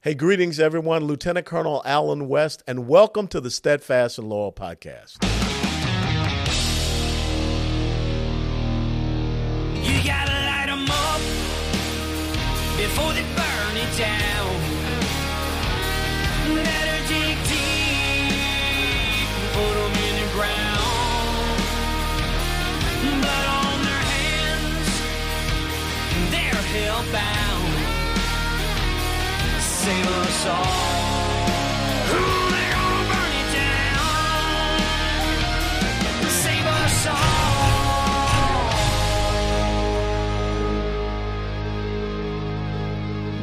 Hey, greetings, everyone. Lieutenant Colonel Allen West, and welcome to the Steadfast and Loyal podcast. You gotta light 'em up before they burn it down. Save us all.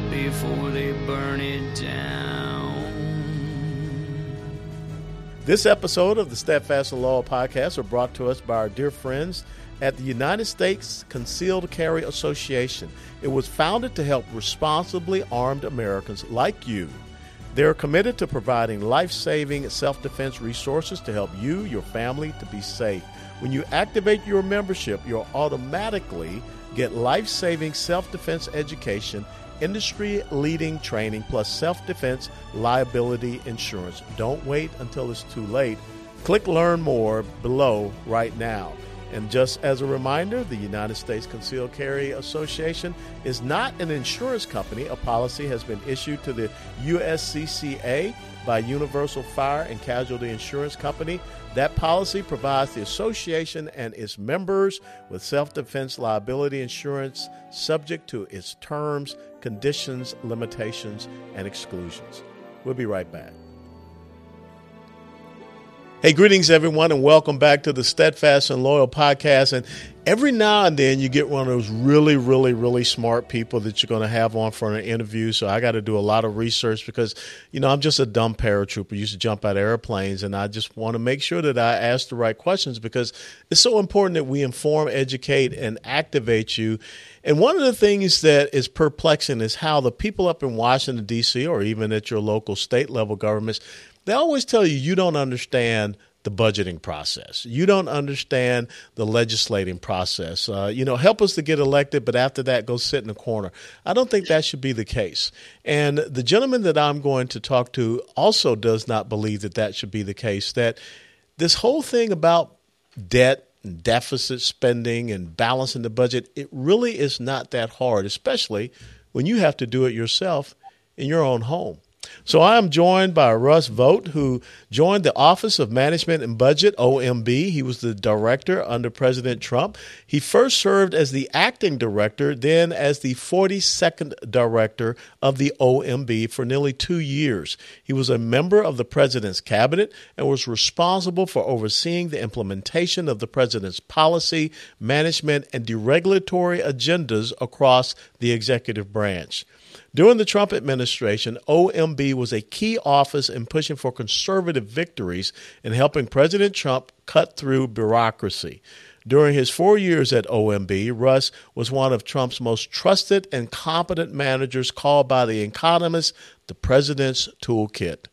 Before they burn it down. This episode of the Steadfast Loyal podcast are brought to us by our dear friends at the United States Concealed Carry Association. It was founded to help responsibly armed Americans like you. They're committed to providing life saving self defense resources to help you, your family, to be safe. When you activate your membership, you'll automatically get life saving self defense education, industry leading training, plus self defense liability insurance. Don't wait until it's too late. Click Learn More below right now. And just as a reminder, the United States Concealed Carry Association is not an insurance company. A policy has been issued to the USCCA by Universal Fire and Casualty Insurance Company. That policy provides the association and its members with self defense liability insurance subject to its terms, conditions, limitations, and exclusions. We'll be right back. Hey, greetings, everyone, and welcome back to the Steadfast and Loyal podcast. And every now and then you get one of those really, really, really smart people that you're going to have on for an interview. So I got to do a lot of research because, you know, I'm just a dumb paratrooper. used to jump out of airplanes, and I just want to make sure that I ask the right questions because it's so important that we inform, educate, and activate you. And one of the things that is perplexing is how the people up in Washington, D.C., or even at your local state level governments, they always tell you you don't understand the budgeting process. You don't understand the legislating process. Uh, you know, help us to get elected, but after that, go sit in the corner. I don't think that should be the case. And the gentleman that I'm going to talk to also does not believe that that should be the case. That this whole thing about debt and deficit spending and balancing the budget, it really is not that hard, especially when you have to do it yourself in your own home. So I am joined by Russ Vought, who joined the Office of Management and Budget, OMB. He was the director under President Trump. He first served as the acting director, then as the 42nd director of the OMB for nearly two years. He was a member of the president's cabinet and was responsible for overseeing the implementation of the president's policy, management, and deregulatory agendas across the executive branch. During the Trump administration, OMB was a key office in pushing for conservative victories and helping President Trump cut through bureaucracy. During his four years at OMB, Russ was one of Trump's most trusted and competent managers, called by The Economist the President's Toolkit.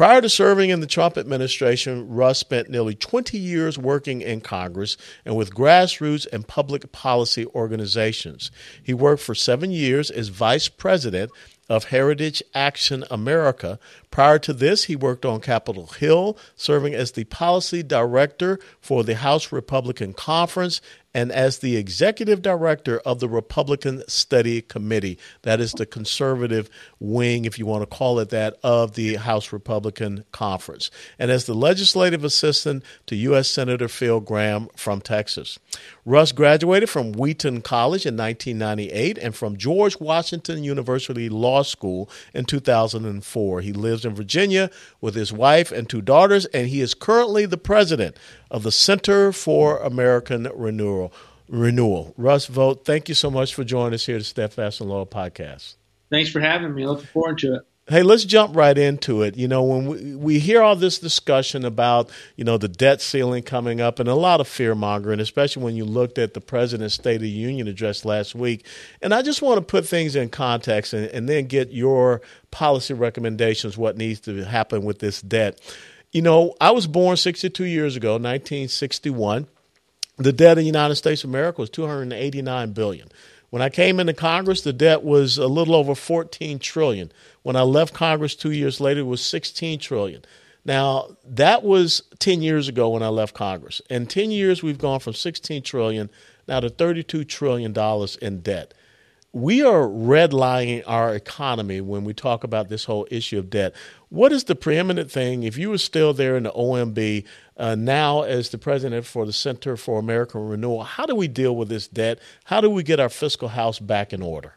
Prior to serving in the Trump administration, Russ spent nearly 20 years working in Congress and with grassroots and public policy organizations. He worked for seven years as vice president of Heritage Action America. Prior to this, he worked on Capitol Hill, serving as the policy director for the House Republican Conference and as the executive director of the Republican Study Committee. That is the conservative wing, if you want to call it that, of the House Republican Conference. And as the legislative assistant to U.S. Senator Phil Gramm from Texas. Russ graduated from Wheaton College in 1998 and from George Washington University Law School in 2004. He lives in Virginia with his wife and two daughters, and he is currently the president of the Center for American Renewal. Renewal. Russ Vought, thank you so much for joining us here at the Steadfast and Loyal podcast. Thanks for having me. Looking forward to it. Hey, let's jump right into it. You know, when we, we hear all this discussion about, you know, the debt ceiling coming up and a lot of fear mongering, especially when you looked at the president's State of the Union address last week. And I just want to put things in context and, and then get your policy recommendations, what needs to happen with this debt. You know, I was born 62 years ago, 1961. The debt of the United States of America was 289 billion. When I came into Congress, the debt was a little over 14 trillion. When I left Congress 2 years later, it was 16 trillion. Now, that was 10 years ago when I left Congress. In 10 years we've gone from 16 trillion now to 32 trillion dollars in debt we are redlining our economy when we talk about this whole issue of debt. What is the preeminent thing, if you were still there in the OMB, uh, now as the president for the Center for American Renewal, how do we deal with this debt? How do we get our fiscal house back in order?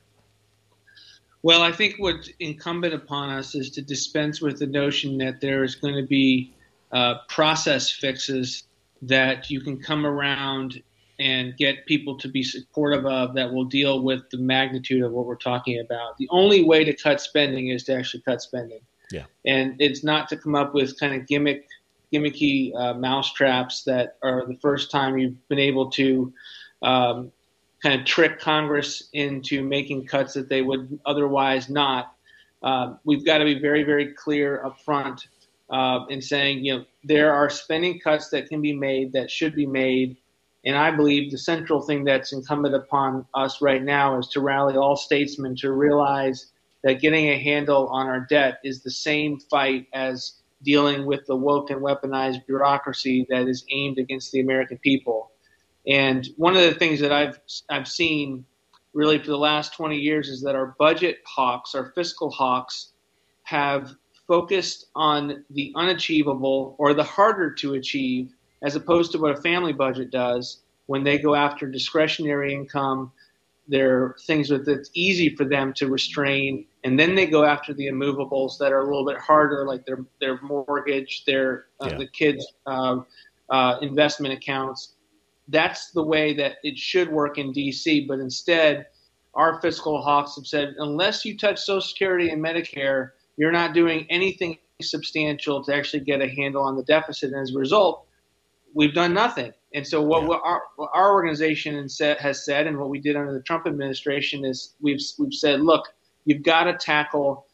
Well, I think what's incumbent upon us is to dispense with the notion that there is going to be uh, process fixes that you can come around and get people to be supportive of that will deal with the magnitude of what we're talking about. The only way to cut spending is to actually cut spending. Yeah. And it's not to come up with kind of gimmick, gimmicky uh, mousetraps that are the first time you've been able to um, kind of trick Congress into making cuts that they would otherwise not. Uh, we've got to be very, very clear up front uh, in saying, you know, there are spending cuts that can be made that should be made and I believe the central thing that's incumbent upon us right now is to rally all statesmen to realize that getting a handle on our debt is the same fight as dealing with the woke and weaponized bureaucracy that is aimed against the American people. And one of the things that I've I've seen really for the last 20 years is that our budget hawks, our fiscal hawks, have focused on the unachievable or the harder to achieve as opposed to what a family budget does when they go after discretionary income. There are things that it's easy for them to restrain, and then they go after the immovables that are a little bit harder, like their their mortgage, their uh, yeah. the kids' uh, uh, investment accounts. That's the way that it should work in D.C. But instead, our fiscal hawks have said, unless you touch Social Security and Medicare, you're not doing anything substantial to actually get a handle on the deficit. And as a result, we've done nothing. And so what, yeah. our what our organization has said, and what we did under the Trump administration is we've we've said, look, you've got to tackle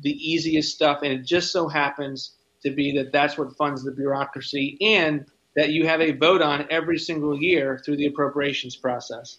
the easiest stuff, and it just so happens to be that that's what funds the bureaucracy, and that you have a vote on every single year through the appropriations process.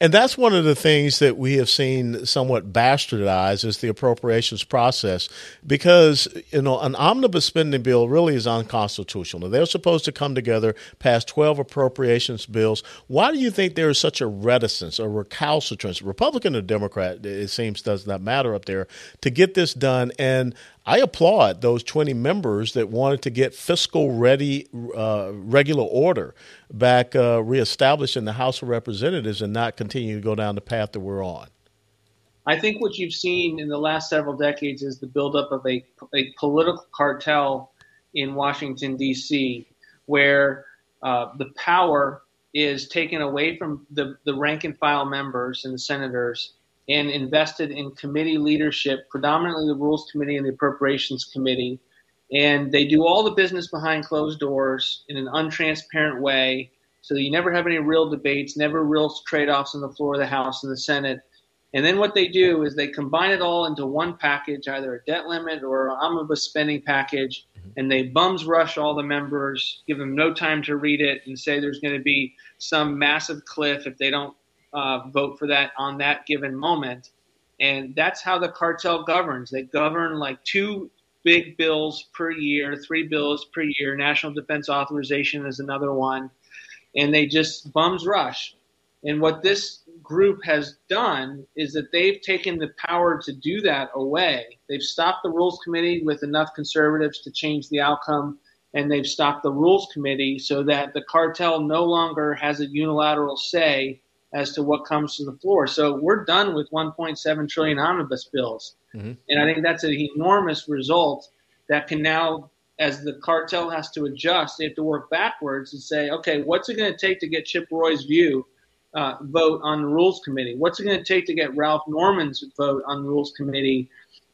And that's one of the things that we have seen somewhat bastardized is the appropriations process because you know an omnibus spending bill really is unconstitutional. Now they're supposed to come together, pass 12 appropriations bills. Why do you think there is such a reticence or recalcitrance, Republican or Democrat, it seems does not matter up there, to get this done and I applaud those 20 members that wanted to get fiscal ready, uh, regular order back uh, reestablished in the House of Representatives and not continue to go down the path that we're on. I think what you've seen in the last several decades is the buildup of a, a political cartel in Washington, D.C., where uh, the power is taken away from the, the rank and file members and the senators and invested in committee leadership, predominantly the Rules Committee and the Appropriations Committee. And they do all the business behind closed doors in an untransparent way, so you never have any real debates, never real trade offs on the floor of the House and the Senate. And then what they do is they combine it all into one package, either a debt limit or an omnibus spending package, mm-hmm. and they bums rush all the members, give them no time to read it, and say there's going to be some massive cliff if they don't uh, vote for that on that given moment. And that's how the cartel governs. They govern like two big bills per year, three bills per year. National Defense Authorization is another one. And they just bums rush. And what this group has done is that they've taken the power to do that away. They've stopped the Rules Committee with enough conservatives to change the outcome, and they've stopped the Rules Committee so that the cartel no longer has a unilateral say as to what comes to the floor. So we're done with 1.7 trillion omnibus bills, mm-hmm. and I think that's an enormous result that can now, as the cartel has to adjust, they have to work backwards and say, okay, what's it going to take to get Chip Roy's view uh, vote on the Rules Committee? What's it going to take to get Ralph Norman's vote on the Rules Committee?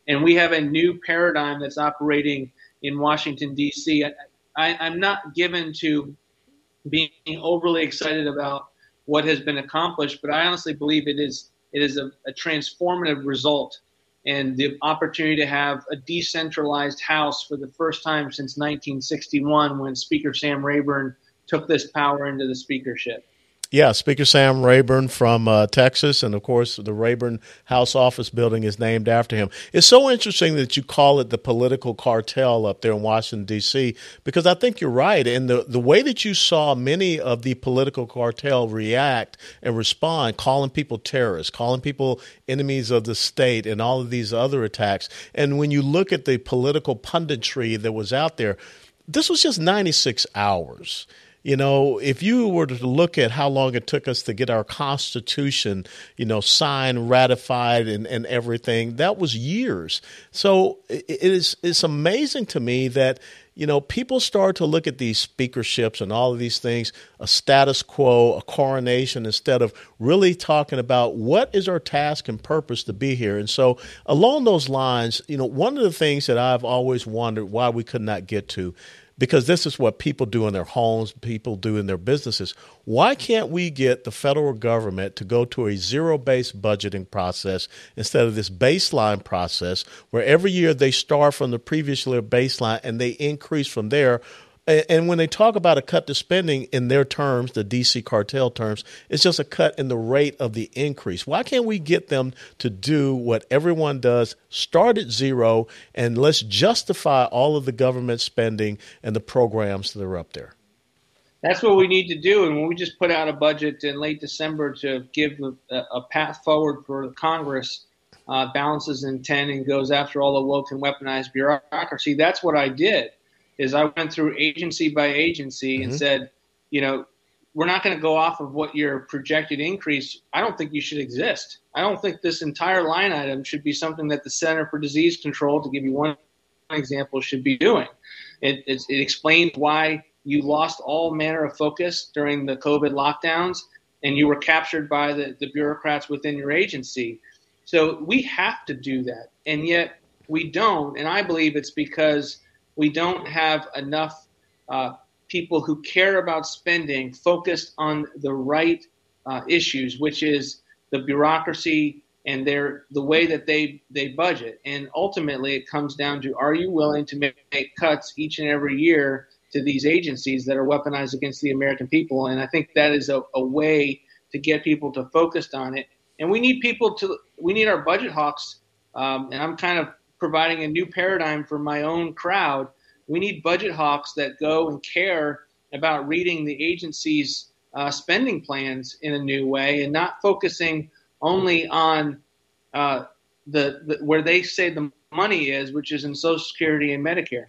And we have a new paradigm that's operating in Washington D.C. I, I, I'm not given to being overly excited about what has been accomplished, but I honestly believe it is it is a, a transformative result and the opportunity to have a decentralized House for the first time since 1961 when Speaker Sam Rayburn took this power into the speakership. Yeah, Speaker Sam Rayburn from uh, Texas, and of course, the Rayburn House Office building is named after him. It's so interesting that you call it the political cartel up there in Washington D.C. because I think you're right, and the the way that you saw many of the political cartel react and respond, calling people terrorists, calling people enemies of the state, and all of these other attacks, and when you look at the political punditry that was out there, this was just 96 hours. You know, if you were to look at how long it took us to get our Constitution, you know, signed, ratified, and, and everything, that was years. So it is it's amazing to me that you know people start to look at these speakerships and all of these things a status quo, a coronation, instead of really talking about what is our task and purpose to be here. And so along those lines, you know, one of the things that I've always wondered why we could not get to because this is what people do in their homes, people do in their businesses. Why can't we get the federal government to go to a zero based budgeting process instead of this baseline process where every year they start from the previous year baseline and they increase from there and when they talk about a cut to spending in their terms, the DC cartel terms, it's just a cut in the rate of the increase. Why can't we get them to do what everyone does, start at zero, and let's justify all of the government spending and the programs that are up there? That's what we need to do. And when we just put out a budget in late December to give a, a path forward for Congress, uh, balances in 10 and goes after all the woke and weaponized bureaucracy, that's what I did is I went through agency by agency mm-hmm. and said, you know, we're not going to go off of what your projected increase. I don't think you should exist. I don't think this entire line item should be something that the Center for Disease Control, to give you one example, should be doing. It, it, it explains why you lost all manner of focus during the COVID lockdowns and you were captured by the, the bureaucrats within your agency. So we have to do that. And yet we don't. And I believe it's because – we don't have enough uh, people who care about spending focused on the right uh, issues, which is the bureaucracy and their the way that they they budget. And ultimately, it comes down to: Are you willing to make, make cuts each and every year to these agencies that are weaponized against the American people? And I think that is a, a way to get people to focus on it. And we need people to we need our budget hawks. Um, and I'm kind of providing a new paradigm for my own crowd. We need budget hawks that go and care about reading the agency's uh, spending plans in a new way and not focusing only on uh, the, the where they say the money is, which is in Social Security and Medicare.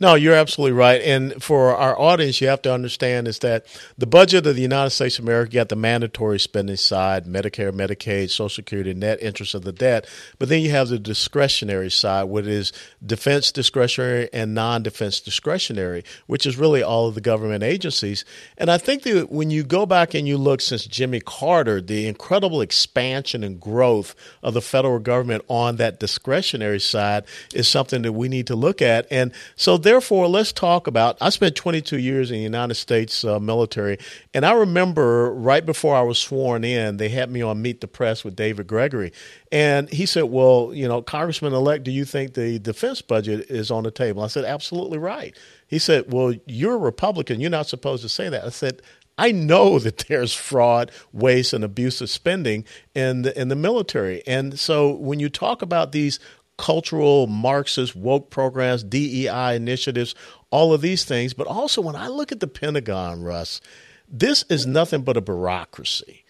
No, you're absolutely right. And for our audience, you have to understand is that the budget of the United States of America, you got the mandatory spending side, Medicare, Medicaid, Social Security, net interest of the debt. But then you have the discretionary side, which is defense discretionary and non defense discretionary, which is really all of the government agencies. And I think that when you go back and you look since Jimmy Carter, the incredible expansion and growth of the federal government on that discretionary side is something that we need to look at. And so, therefore, let's talk about. I spent 22 years in the United States uh, military, and I remember right before I was sworn in, they had me on Meet the Press with David Gregory, and he said, "Well, you know, Congressman elect, do you think the defense budget is on the table?" I said, "Absolutely right." He said, "Well, you're a Republican. You're not supposed to say that." I said, I know that there's fraud, waste, and abusive spending in the in the military. And so when you talk about these cultural Marxist woke programs, DEI initiatives, all of these things. But also, when I look at the Pentagon, Russ, this is nothing but a bureaucracy.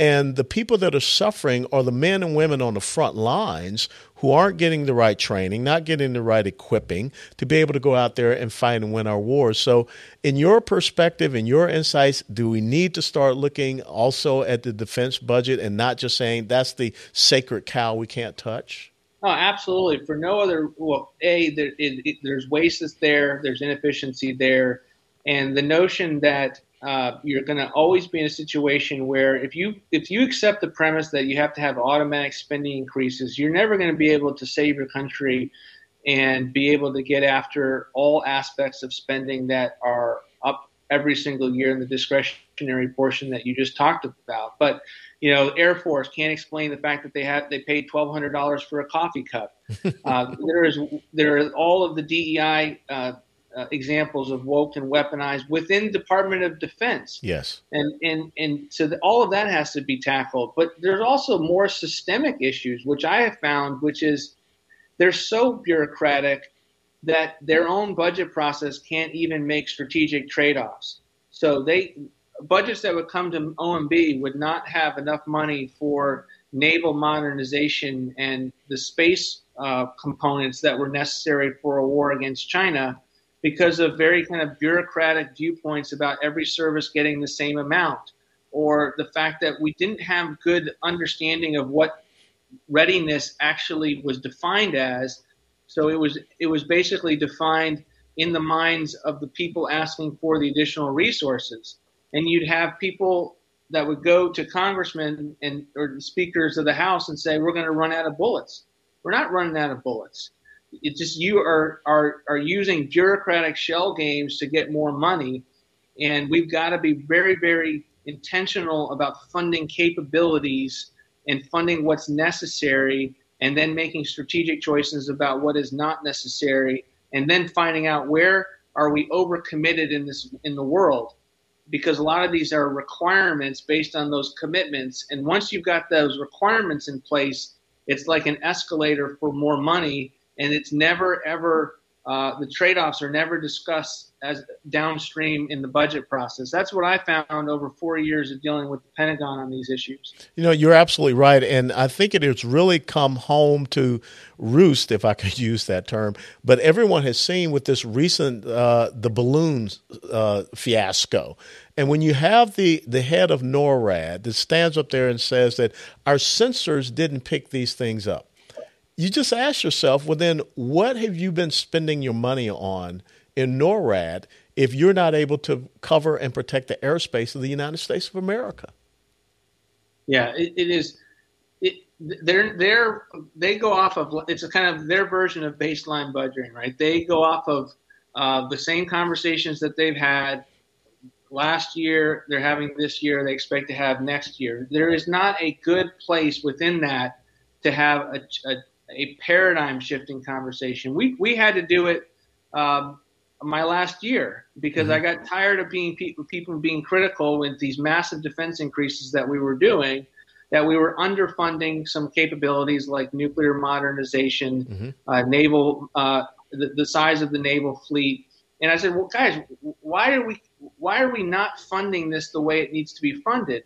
And the people that are suffering are the men and women on the front lines who aren't getting the right training, not getting the right equipping to be able to go out there and fight and win our wars. So, in your perspective, in your insights, do we need to start looking also at the defense budget and not just saying that's the sacred cow we can't touch? Oh, absolutely. For no other, well, a there, it, it, there's waste that's there, there's inefficiency there, and the notion that uh, you're going to always be in a situation where if you if you accept the premise that you have to have automatic spending increases, you're never going to be able to save your country and be able to get after all aspects of spending that are up every single year in the discretionary portion that you just talked about. But you know, Air Force can't explain the fact that they had they paid twelve hundred dollars for a coffee cup. uh, there is there is all of the DEI uh, uh, examples of woke and weaponized within Department of Defense. Yes, and and and so the, all of that has to be tackled. But there's also more systemic issues, which I have found, which is they're so bureaucratic that their own budget process can't even make strategic trade-offs. So they budgets that would come to OMB would not have enough money for naval modernization and the space uh, components that were necessary for a war against China because of very kind of bureaucratic viewpoints about every service getting the same amount, or the fact that we didn't have good understanding of what readiness actually was defined as. So it was it was basically defined in the minds of the people asking for the additional resources, and you'd have people that would go to congressmen and or speakers of the House and say, "We're going to run out of bullets." We're not running out of bullets. It's just you are are are using bureaucratic shell games to get more money, and we've got to be very very intentional about funding capabilities and funding what's necessary, and then making strategic choices about what is not necessary, and then finding out where are we overcommitted in this in the world because a lot of these are requirements based on those commitments. And once you've got those requirements in place, it's like an escalator for more money, and it's never ever uh, the trade-offs are never discussed as downstream in the budget process. That's what I found over four years of dealing with the Pentagon on these issues. You know, you're absolutely right, and I think it has really come home to roost, if I could use that term. But everyone has seen with this recent uh, the balloons uh, fiasco, and when you have the the head of NORAD that stands up there and says that our sensors didn't pick these things up you just ask yourself, well, then what have you been spending your money on in NORAD if you're not able to cover and protect the airspace of the United States of America? Yeah, it, it is. It, they're they're they go off of it's a kind of their version of baseline budgeting, right? They go off of uh, the same conversations that they've had last year. They're having this year. They expect to have next year. There is not a good place within that to have a, a a paradigm shifting conversation. We we had to do it um, my last year because mm-hmm. I got tired of being people people being critical with these massive defense increases that we were doing. That we were underfunding some capabilities like nuclear modernization, mm-hmm. uh, naval, uh, the, the size of the naval fleet, and I said, "Well, guys, why are we why are we not funding this the way it needs to be funded?"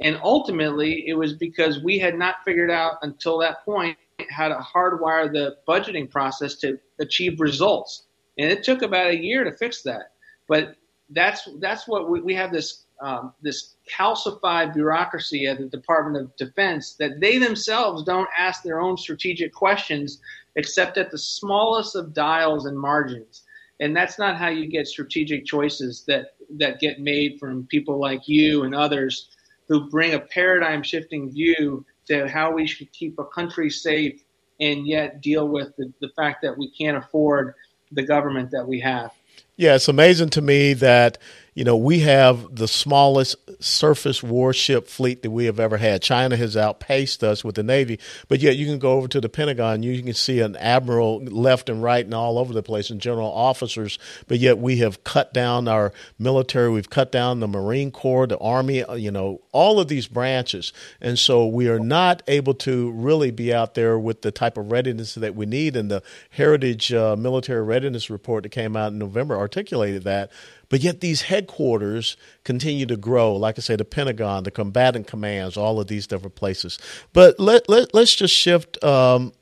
And ultimately, it was because we had not figured out until that point how to hardwire the budgeting process to achieve results. And it took about a year to fix that. But that's that's what we, we have this um, this calcified bureaucracy at the Department of Defense that they themselves don't ask their own strategic questions except at the smallest of dials and margins. And that's not how you get strategic choices that that get made from people like you and others who bring a paradigm shifting view to how we should keep a country safe and yet deal with the, the fact that we can't afford the government that we have. Yeah, it's amazing to me that you know, we have the smallest surface warship fleet that we have ever had. China has outpaced us with the Navy, but yet you can go over to the Pentagon, you can see an admiral left and right and all over the place, and general officers, but yet we have cut down our military, we've cut down the Marine Corps, the Army, you know, all of these branches. And so we are not able to really be out there with the type of readiness that we need. And the Heritage uh, Military Readiness Report that came out in November articulated that. But yet these headquarters continue to grow. Like I say, the Pentagon, the combatant commands, all of these different places. But let, let, let's just shift um,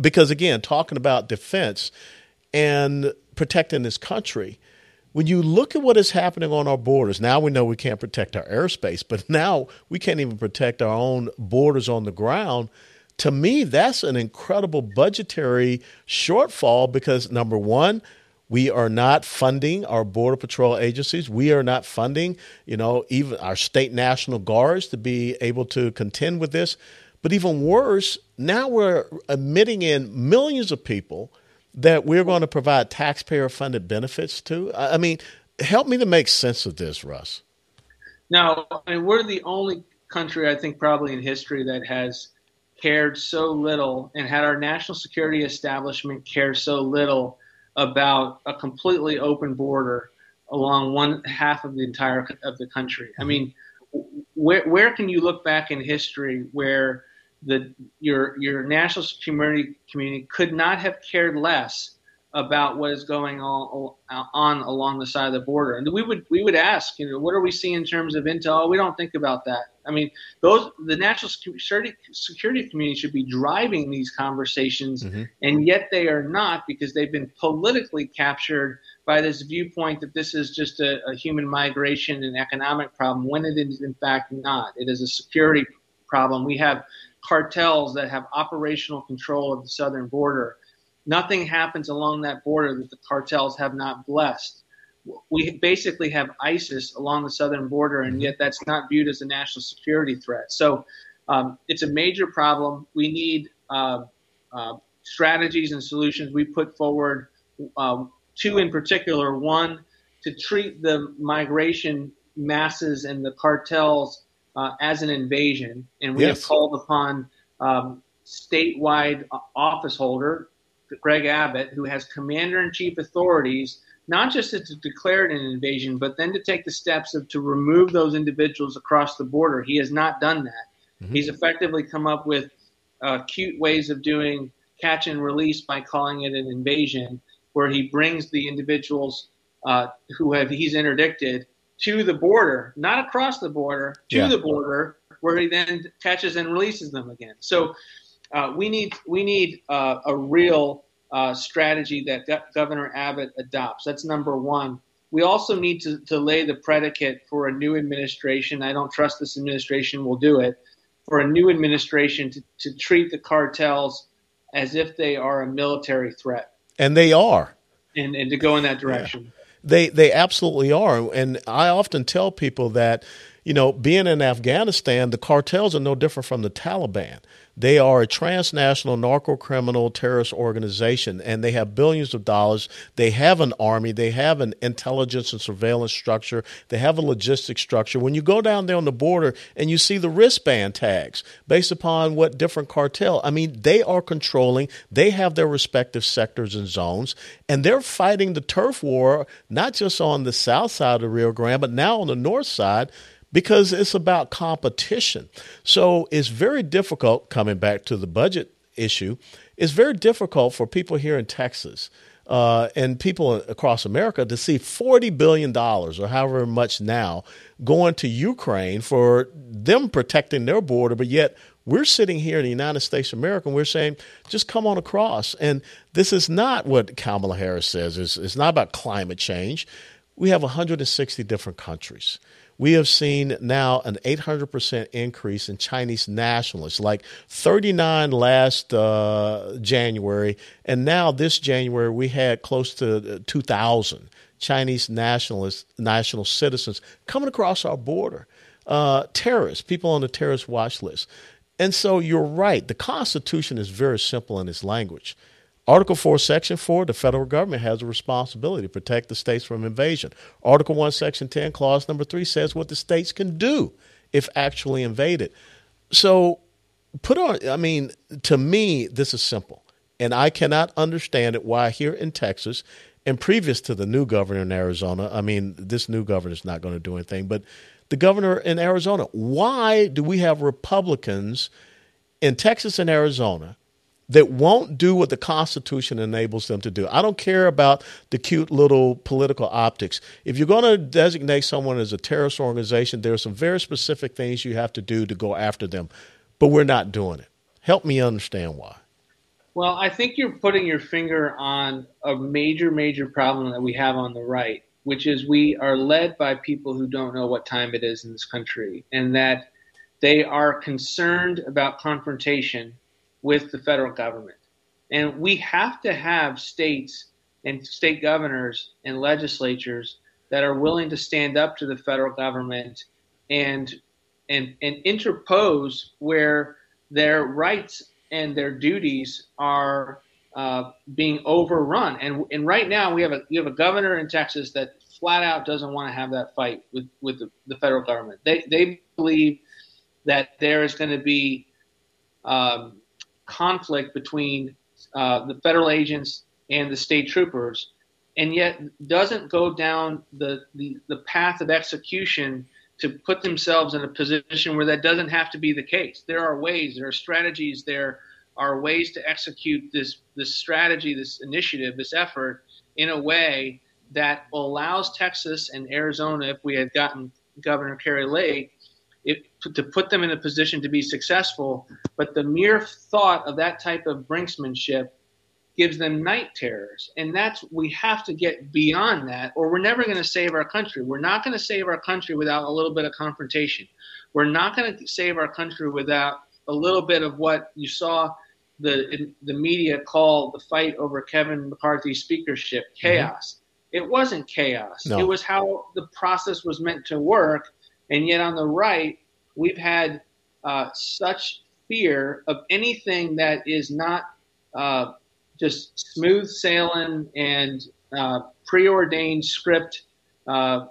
because, again, talking about defense and protecting this country, when you look at what is happening on our borders, now we know we can't protect our airspace, but now we can't even protect our own borders on the ground. To me, that's an incredible budgetary shortfall because, number one, we are not funding our border patrol agencies. We are not funding, you know, even our state national guards to be able to contend with this. But even worse, now we're admitting in millions of people that we're going to provide taxpayer funded benefits to. I mean, help me to make sense of this, Russ. Now, I mean, we're the only country, I think, probably in history that has cared so little and had our national security establishment care so little about a completely open border along one half of the entire of the country. I mm-hmm. mean, where where can you look back in history where the your your national security community could not have cared less about what is going on, on along the side of the border. And we would we would ask, you know, what are we seeing in terms of intel? We don't think about that. I mean, those the national security security community should be driving these conversations, mm-hmm. and yet they are not because they've been politically captured by this viewpoint that this is just a, a human migration and economic problem when it is in fact not. It is a security problem. We have cartels that have operational control of the southern border Nothing happens along that border that the cartels have not blessed. We basically have ISIS along the southern border, and yet that's not viewed as a national security threat. So um, it's a major problem. We need uh, uh, strategies and solutions. We put forward um, two in particular. One, to treat the migration masses and the cartels uh, as an invasion, and we yes. have called upon um, statewide office holder Greg Abbott, who has commander in chief authorities, not just to declare it an invasion, but then to take the steps of to remove those individuals across the border. He has not done that. Mm-hmm. He's effectively come up with uh, cute ways of doing catch and release by calling it an invasion, where he brings the individuals uh, who have he's interdicted to the border, not across the border, to yeah. the border, where he then catches and releases them again. So uh, we need we need uh, a real uh, strategy that Go- Governor Abbott adopts. That's number one. We also need to, to lay the predicate for a new administration. I don't trust this administration will do it. For a new administration to, to treat the cartels as if they are a military threat. And they are. And, and to go in that direction. Yeah. They, they absolutely are. And I often tell people that, you know, being in Afghanistan, the cartels are no different from the Taliban. They are a transnational narco criminal terrorist organization and they have billions of dollars. They have an army, they have an intelligence and surveillance structure, they have a logistics structure. When you go down there on the border and you see the wristband tags based upon what different cartel, I mean, they are controlling, they have their respective sectors and zones, and they're fighting the turf war not just on the south side of the Rio Grande, but now on the north side because it's about competition. So it's very difficult, coming back to the budget issue, it's very difficult for people here in Texas uh, and people across America to see $40 billion or however much now going to Ukraine for them protecting their border, but yet we're sitting here in the United States of America and we're saying, just come on across. And this is not what Kamala Harris says. It's, it's not about climate change. We have 160 different countries we have seen now an 800% increase in Chinese nationalists, like 39 last uh, January, and now this January we had close to 2,000 Chinese nationalists, national citizens coming across our border. Uh, terrorists, people on the terrorist watch list. And so you're right. The Constitution is very simple in its language. Article 4, Section 4, the federal government has a responsibility to protect the states from invasion. Article 1, Section 10, Clause number 3 says what the states can do if actually invaded. So, put on, I mean, to me, this is simple. And I cannot understand it why here in Texas, and previous to the new governor in Arizona, I mean, this new governor is not going to do anything, but the governor in Arizona, why do we have Republicans in Texas and Arizona? That won't do what the Constitution enables them to do. I don't care about the cute little political optics. If you're going to designate someone as a terrorist organization, there are some very specific things you have to do to go after them, but we're not doing it. Help me understand why. Well, I think you're putting your finger on a major, major problem that we have on the right, which is we are led by people who don't know what time it is in this country, and that they are concerned about confrontation with the federal government. And we have to have states and state governors and legislatures that are willing to stand up to the federal government and and and interpose where their rights and their duties are uh, being overrun. And and right now we have a we have a governor in Texas that flat out doesn't want to have that fight with with the, the federal government. They they believe that there is going to be um, conflict between uh, the federal agents and the state troopers, and yet doesn't go down the, the, the path of execution to put themselves in a position where that doesn't have to be the case. There are ways, there are strategies, there are ways to execute this this strategy, this initiative, this effort in a way that allows Texas and Arizona, if we had gotten Governor Kari Lake, it, to put them in a position to be successful. But the mere thought of that type of brinksmanship gives them night terrors. And that's, we have to get beyond that, or we're never going to save our country. We're not going to save our country without a little bit of confrontation. We're not going to save our country without a little bit of what you saw the the media call the fight over Kevin McCarthy's speakership mm-hmm. chaos. Mm-hmm. It wasn't chaos. No. It was how the process was meant to work. And yet on the right, we've had uh, such fear of anything that is not uh, just smooth sailing and uh, preordained script uh,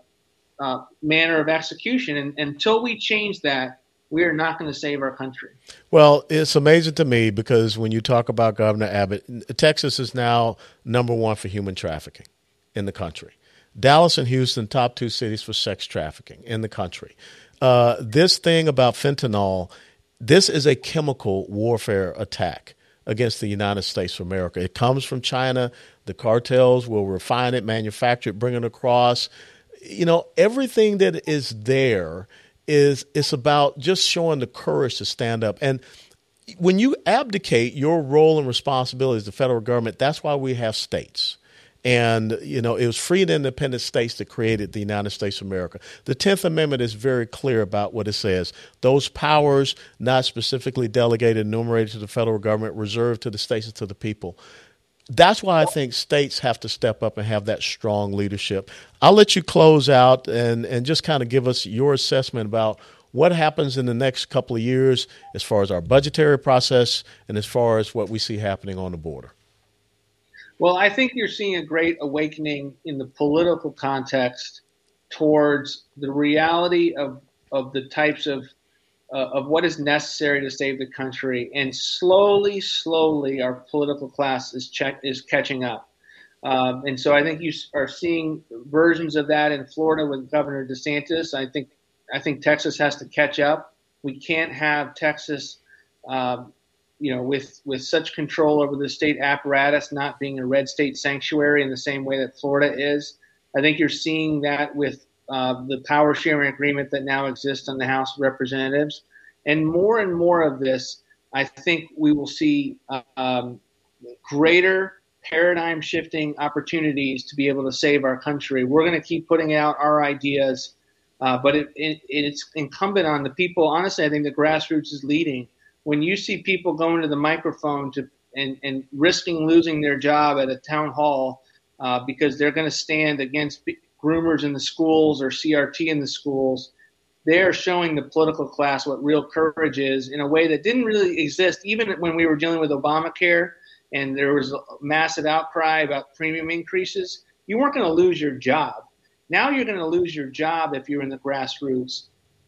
uh, manner of execution. And until we change that, we are not going to save our country. Well, it's amazing to me because when you talk about Governor Abbott, Texas is now number one for human trafficking in the country. Dallas and Houston, top two cities for sex trafficking in the country. Uh, this thing about fentanyl, this is a chemical warfare attack against the United States of America. It comes from China. The cartels will refine it, manufacture it, bring it across. You know, everything that is there is it's about just showing the courage to stand up. And when you abdicate your role and responsibility as the federal government, that's why we have states. And, you know, it was free and independent states that created the United States of America. The 10th Amendment is very clear about what it says. Those powers not specifically delegated, enumerated to the federal government, reserved to the states and to the people that's why I think states have to step up and have that strong leadership. I'll let you close out and, and just kind of give us your assessment about what happens in the next couple of years as far as our budgetary process and as far as what we see happening on the border. Well, I think you're seeing a great awakening in the political context towards the reality of, of the types of uh, of what is necessary to save the country, and slowly, slowly, our political class is check is catching up. Um, and so I think you are seeing versions of that in Florida with Governor DeSantis. I think I think Texas has to catch up. We can't have Texas, um, you know, with with such control over the state apparatus not being a red state sanctuary in the same way that Florida is. I think you're seeing that with uh, the power sharing agreement that now exists in the House of Representatives. And more and more of this, I think we will see um, greater paradigm shifting opportunities to be able to save our country. We're going to keep putting out our ideas, uh, but it, it, it's incumbent on the people. Honestly, I think the grassroots is leading. When you see people going to the microphone to and, and risking losing their job at a town hall uh, because they're going to stand against groomers in the schools or CRT in the schools, they're showing the political class what real courage is in a way that didn't really exist even when we were dealing with Obamacare and there was a massive outcry about premium increases. You weren't going to lose your job. Now you're going to lose your job if you're in the grassroots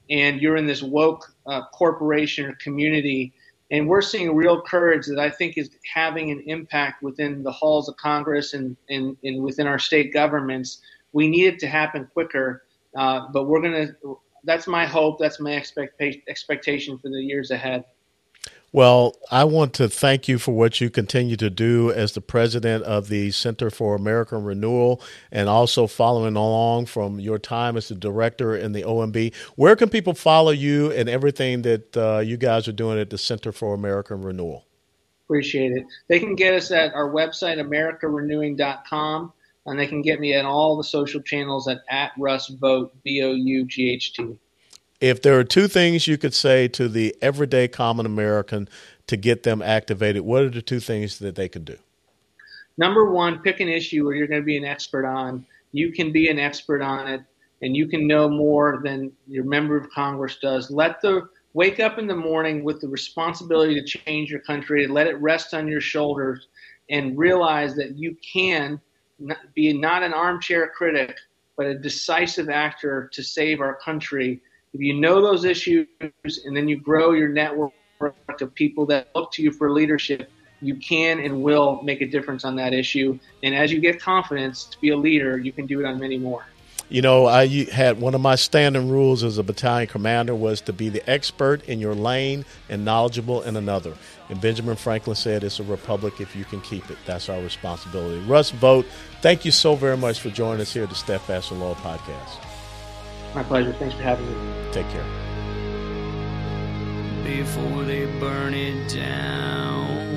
and you're in this woke uh, corporation or community. And we're seeing real courage that I think is having an impact within the halls of Congress and, and, and within our state governments we need it to happen quicker. Uh, but we're going to, that's my hope. That's my expectation for the years ahead. Well, I want to thank you for what you continue to do as the president of the Center for American Renewal and also following along from your time as the director in the OMB. Where can people follow you and everything that uh, you guys are doing at the Center for American Renewal? Appreciate it. They can get us at our website, americarenewing.com and they can get me at all the social channels at at Russ Vought B O U G H T. If there are two things you could say to the everyday common American to get them activated, what are the two things that they could do? Number one, pick an issue where you're going to be an expert on. You can be an expert on it, and you can know more than your member of Congress does. Let the wake up in the morning with the responsibility to change your country. Let it rest on your shoulders, and realize that you can be not an armchair critic, but a decisive actor to save our country. If you know those issues and then you grow your network of people that look to you for leadership, you can and will make a difference on that issue. And as you get confidence to be a leader, you can do it on many more. You know, I had one of my standing rules as a battalion commander was to be the expert in your lane and knowledgeable in another. And Benjamin Franklin said, It's a republic if you can keep it. That's our responsibility. Russ Vought, thank you so very much for joining us here at the Steadfast and Law podcast. My pleasure. Thanks for having me. Take care. Before they burn it down.